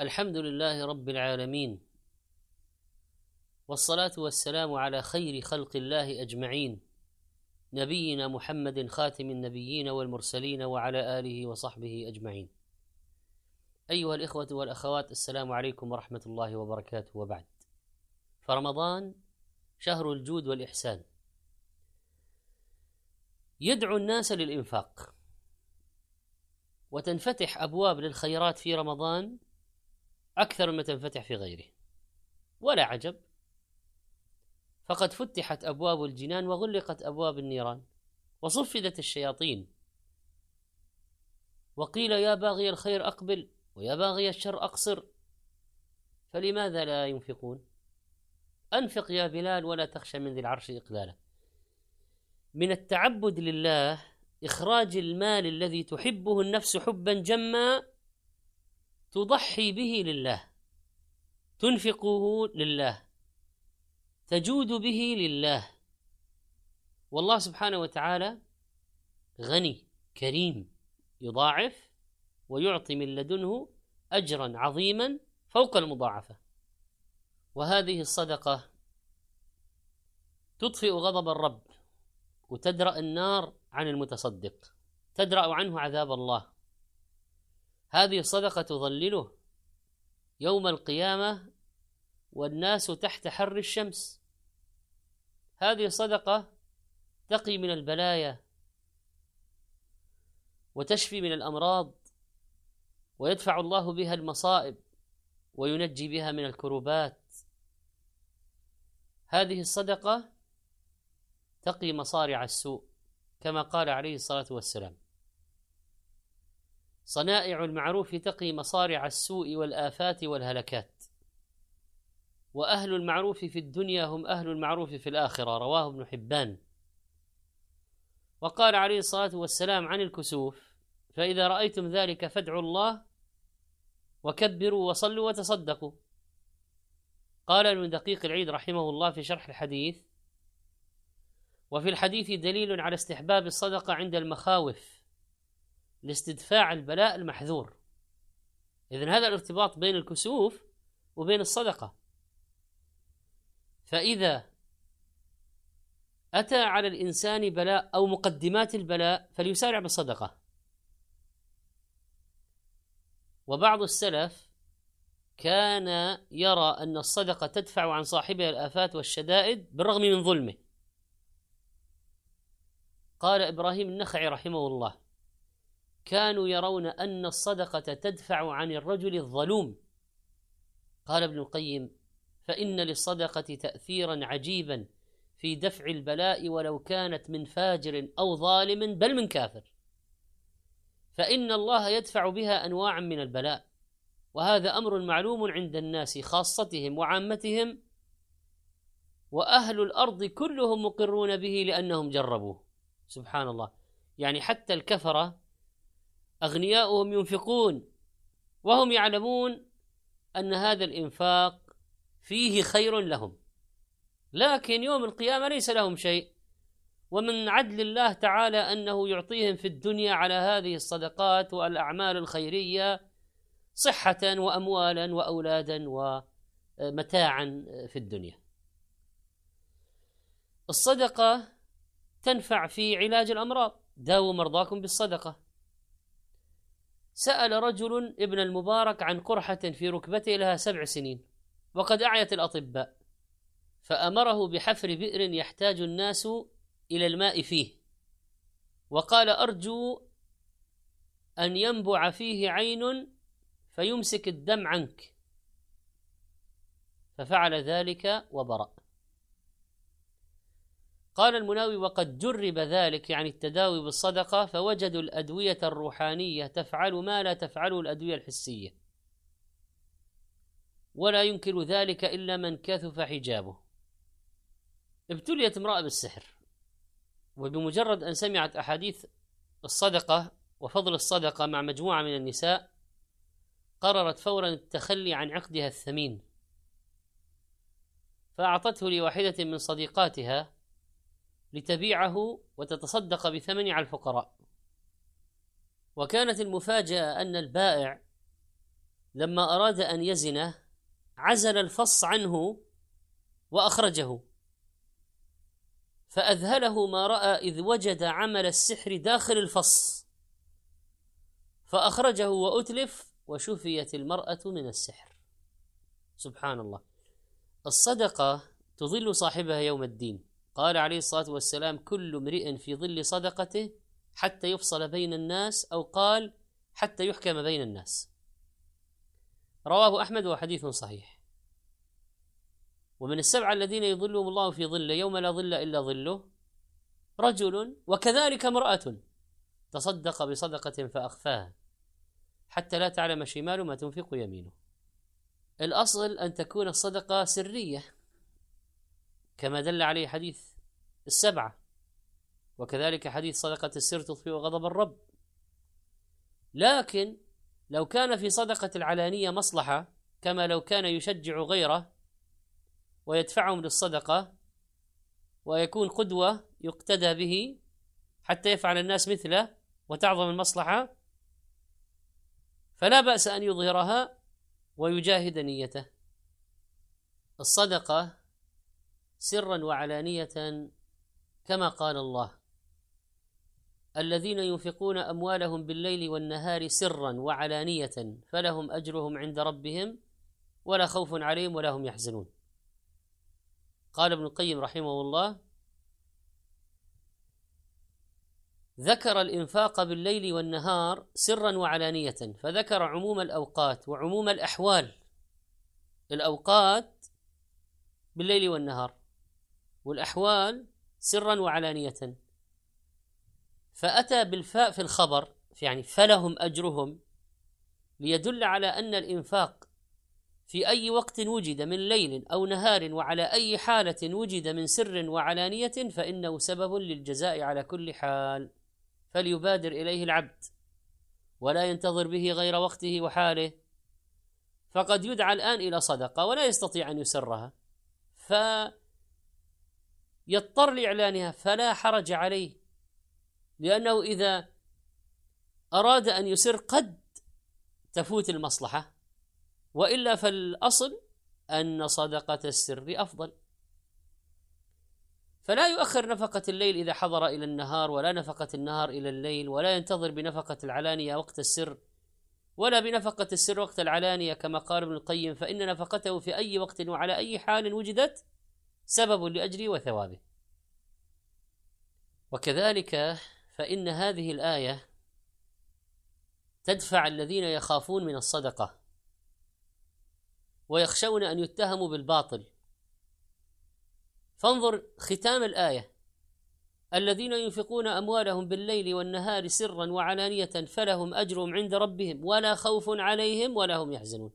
الحمد لله رب العالمين والصلاة والسلام على خير خلق الله أجمعين نبينا محمد خاتم النبيين والمرسلين وعلى آله وصحبه أجمعين. أيها الإخوة والأخوات السلام عليكم ورحمة الله وبركاته. وبعد فرمضان شهر الجود والإحسان. يدعو الناس للإنفاق وتنفتح أبواب للخيرات في رمضان أكثر مما تنفتح في غيره. ولا عجب. فقد فتحت أبواب الجنان وغلقت أبواب النيران وصفدت الشياطين. وقيل يا باغي الخير أقبل ويا باغي الشر أقصر. فلماذا لا ينفقون؟ أنفق يا بلال ولا تخشى من ذي العرش إقلالا من التعبد لله إخراج المال الذي تحبه النفس حبا جما تضحي به لله تنفقه لله تجود به لله. والله سبحانه وتعالى غني كريم يضاعف ويعطي من لدنه اجرا عظيما فوق المضاعفة. وهذه الصدقة تطفئ غضب الرب وتدرأ النار عن المتصدق تدرأ عنه عذاب الله. هذه الصدقه تظلله يوم القيامة والناس تحت حر الشمس. هذه الصدقه تقي من البلايا وتشفي من الأمراض ويدفع الله بها المصائب وينجي بها من الكروبات. هذه الصدقة تقي مصارع السوء كما قال عليه الصلاة والسلام. صنائع المعروف تقي مصارع السوء والآفات والهلكات. وأهل المعروف في الدنيا هم أهل المعروف في الآخرة رواه ابن حبان. وقال عليه الصلاة والسلام عن الكسوف فإذا رأيتم ذلك فادعوا الله وكبروا وصلوا وتصدقوا. قال ابن دقيق العيد رحمه الله في شرح الحديث وفي الحديث دليل على استحباب الصدقة عند المخاوف. لاستدفاع البلاء المحذور. إذن هذا الارتباط بين الكسوف وبين الصدقة. فإذا أتى على الإنسان بلاء أو مقدمات البلاء فليسارع بالصدقة. وبعض السلف كان يرى أن الصدقة تدفع عن صاحبها الآفات والشدائد بالرغم من ظلمه. قال إبراهيم النخعي رحمه الله كانوا يرون أن الصدقة تدفع عن الرجل الظلوم. قال ابن القيم فإن للصدقة تأثيرا عجيبا في دفع البلاء ولو كانت من فاجر أو ظالم بل من كافر. فإن الله يدفع بها أنواعا من البلاء وهذا أمر معلوم عند الناس خاصتهم وعامتهم وأهل الأرض كلهم مقرون به لأنهم جربوه. سبحان الله. يعني حتى الكفرة أغنياؤهم ينفقون وهم يعلمون أن هذا الإنفاق فيه خير لهم. لكن يوم القيامة ليس لهم شيء. ومن عدل الله تعالى أنه يعطيهم في الدنيا على هذه الصدقات والأعمال الخيرية صحة وأموالا وأولادا ومتاعا في الدنيا. الصدقة تنفع في علاج الأمراض. داووا مرضاكم بالصدقة. سأل رجل ابن المبارك عن قرحة في ركبته لها سبع سنين وقد أعيت الأطباء فأمره بحفر بئر يحتاج الناس إلى الماء فيه وقال أرجو أن ينبع فيه عين فيمسك الدم عنك ففعل ذلك وبرأ. قال المناوي وقد جرب ذلك يعني التداوي بالصدقة فوجدوا الأدوية الروحانية تفعل ما لا تفعله الأدوية الحسية. ولا ينكر ذلك إلا من كثف حجابه. ابتليت امرأة بالسحر وبمجرد أن سمعت أحاديث الصدقة وفضل الصدقة مع مجموعة من النساء قررت فورا التخلي عن عقدها الثمين. فأعطته لواحدة من صديقاتها لتبيعه وتتصدق بثمنه على الفقراء. وكانت المفاجأة أن البائع لما أراد أن يزنه عزل الفص عنه وأخرجه. فأذهله ما رأى إذ وجد عمل السحر داخل الفص. فأخرجه وأتلف وشفيت المرأة من السحر. سبحان الله. الصدقة تظل صاحبها يوم الدين. قال عليه الصلاة والسلام كل امرئ في ظل صدقته حتى يفصل بين الناس أو قال حتى يحكم بين الناس. رواه أحمد وحديث صحيح. ومن السبعة الذين يظلهم الله في ظله يوم لا ظل إلا ظله رجل وكذلك امرأة تصدق بصدقة فأخفاها حتى لا تعلم شمال ما تنفق يمينه. الأصل أن تكون الصدقة سرية. كما دل عليه حديث السبعة وكذلك حديث صدقة السر تطفئ غضب الرب. لكن لو كان في صدقة العلانية مصلحة كما لو كان يشجع غيره ويدفعهم للصدقة ويكون قدوة يقتدى به حتى يفعل الناس مثله وتعظم المصلحة فلا بأس أن يظهرها ويجاهد نيته. الصدقة سرا وعلانية كما قال الله. الذين ينفقون أموالهم بالليل والنهار سرا وعلانية فلهم أجرهم عند ربهم ولا خوف عليهم ولا هم يحزنون. قال ابن القيم رحمه الله ذكر الإنفاق بالليل والنهار سرا وعلانية فذكر عموم الأوقات وعموم الأحوال. الأوقات بالليل والنهار. والأحوال سرا وعلانية. فأتى بالفاء في الخبر يعني فلهم أجرهم ليدل على أن الإنفاق في أي وقت وجد من ليل أو نهار وعلى أي حالة وجد من سر وعلانية فإنه سبب للجزاء على كل حال. فليبادر إليه العبد ولا ينتظر به غير وقته وحاله. فقد يدعى الآن إلى صدقة ولا يستطيع أن يسرها. فيضطر لإعلانها فلا حرج عليه لأنه إذا أراد أن يسر قد تفوت المصلحة وإلا فالأصل أن صدقة السر أفضل. فلا يؤخر نفقة الليل إذا حضر إلى النهار ولا نفقة النهار إلى الليل ولا ينتظر بنفقة العلانية وقت السر ولا بنفقة السر وقت العلانية كما قال ابن القيم فإن نفقته في أي وقت وعلى أي حال وجدت سبب لأجره وثوابه. وكذلك فإن هذه الآية تدفع الذين يخافون من الصدقة ويخشون أن يتهموا بالباطل. فانظر ختام الآية. الذين ينفقون أموالهم بالليل والنهار سرا وعلانية فلهم أجرهم عند ربهم ولا خوف عليهم ولا هم يحزنون.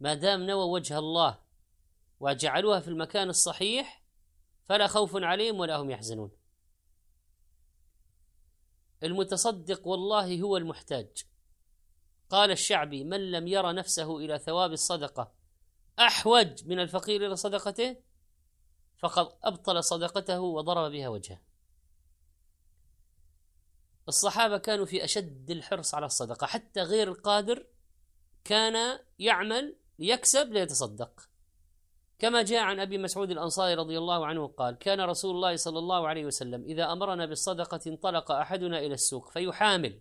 ما دام نوى وجه الله وجعلوها في المكان الصحيح فلا خوف عليهم ولا هم يحزنون. المتصدق والله هو المحتاج. قال الشعبي من لم ير نفسه إلى ثواب الصدقة أحوج من الفقير إلى صدقته فقد أبطل صدقته وضرب بها وجهه. الصحابة كانوا في أشد الحرص على الصدقة حتى غير القادر كان يعمل ليكسب ليتصدق. كما جاء عن أبي مسعود الأنصاري رضي الله عنه قال: كان رسول الله صلى الله عليه وسلم إذا أمرنا بالصدقة انطلق أحدنا إلى السوق فيحامل.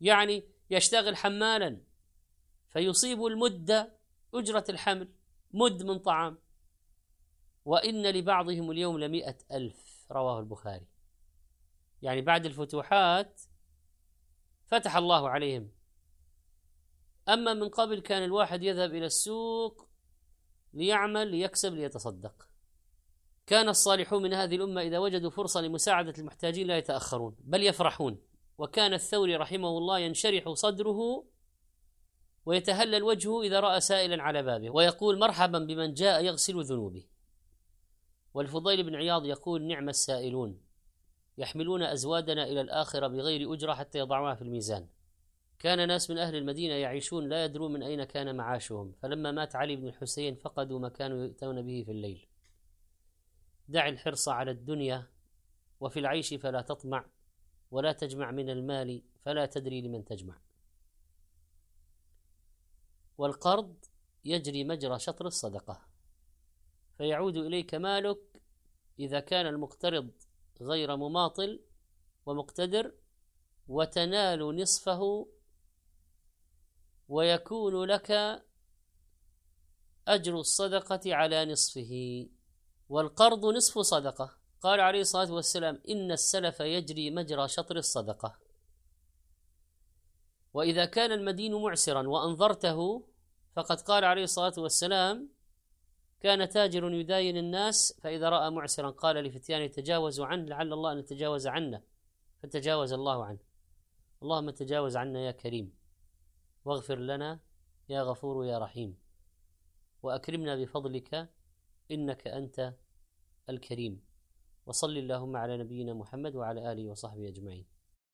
يعني يشتغل حمالا فيصيب المدة أجرة الحمل مد من طعام. وإن لبعضهم اليوم لمئة ألف رواه البخاري. يعني بعد الفتوحات فتح الله عليهم. أما من قبل كان الواحد يذهب إلى السوق ليعمل ليكسب ليتصدق. كان الصالحون من هذه الأمة إذا وجدوا فرصة لمساعدة المحتاجين لا يتأخرون بل يفرحون. وكان الثوري رحمه الله ينشرح صدره ويتهلل وجهه إذا رأى سائلا على بابه ويقول مرحبا بمن جاء يغسل ذنوبه والفضيل بن عياض يقول نعم السائلون يحملون أزوادنا إلى الآخرة بغير أجرة حتى يضعوها في الميزان. كان ناس من أهل المدينة يعيشون لا يدرون من أين كان معاشهم فلما مات علي بن الحسين فقدوا ما كانوا يؤتون به في الليل. دع الحرص على الدنيا وفي العيش فلا تطمع ولا تجمع من المال فلا تدري لمن تجمع. والقرض يجري مجرى شطر الصدقة فيعود إليك مالك إذا كان المقترض غير مماطل ومقتدر وتنال نصفه ويكون لك أجر الصدقة على نصفه والقرض نصف صدقة. قال عليه الصلاة والسلام إن السلف يجري مجرى شطر الصدقة. وإذا كان المدين معسرا وأنظرته فقد قال عليه الصلاة والسلام كان تاجر يداين الناس فإذا رأى معسرا قال لفتيانه تجاوزوا عنه لعل الله أن يتجاوز عنا. فتجاوز الله عنه. اللهم تجاوز عنا يا كريم. واغفر لنا يا غفور يا رحيم. وأكرمنا بفضلك إنك أنت الكريم. وصل اللهم على نبينا محمد وعلى آله وصحبه أجمعين.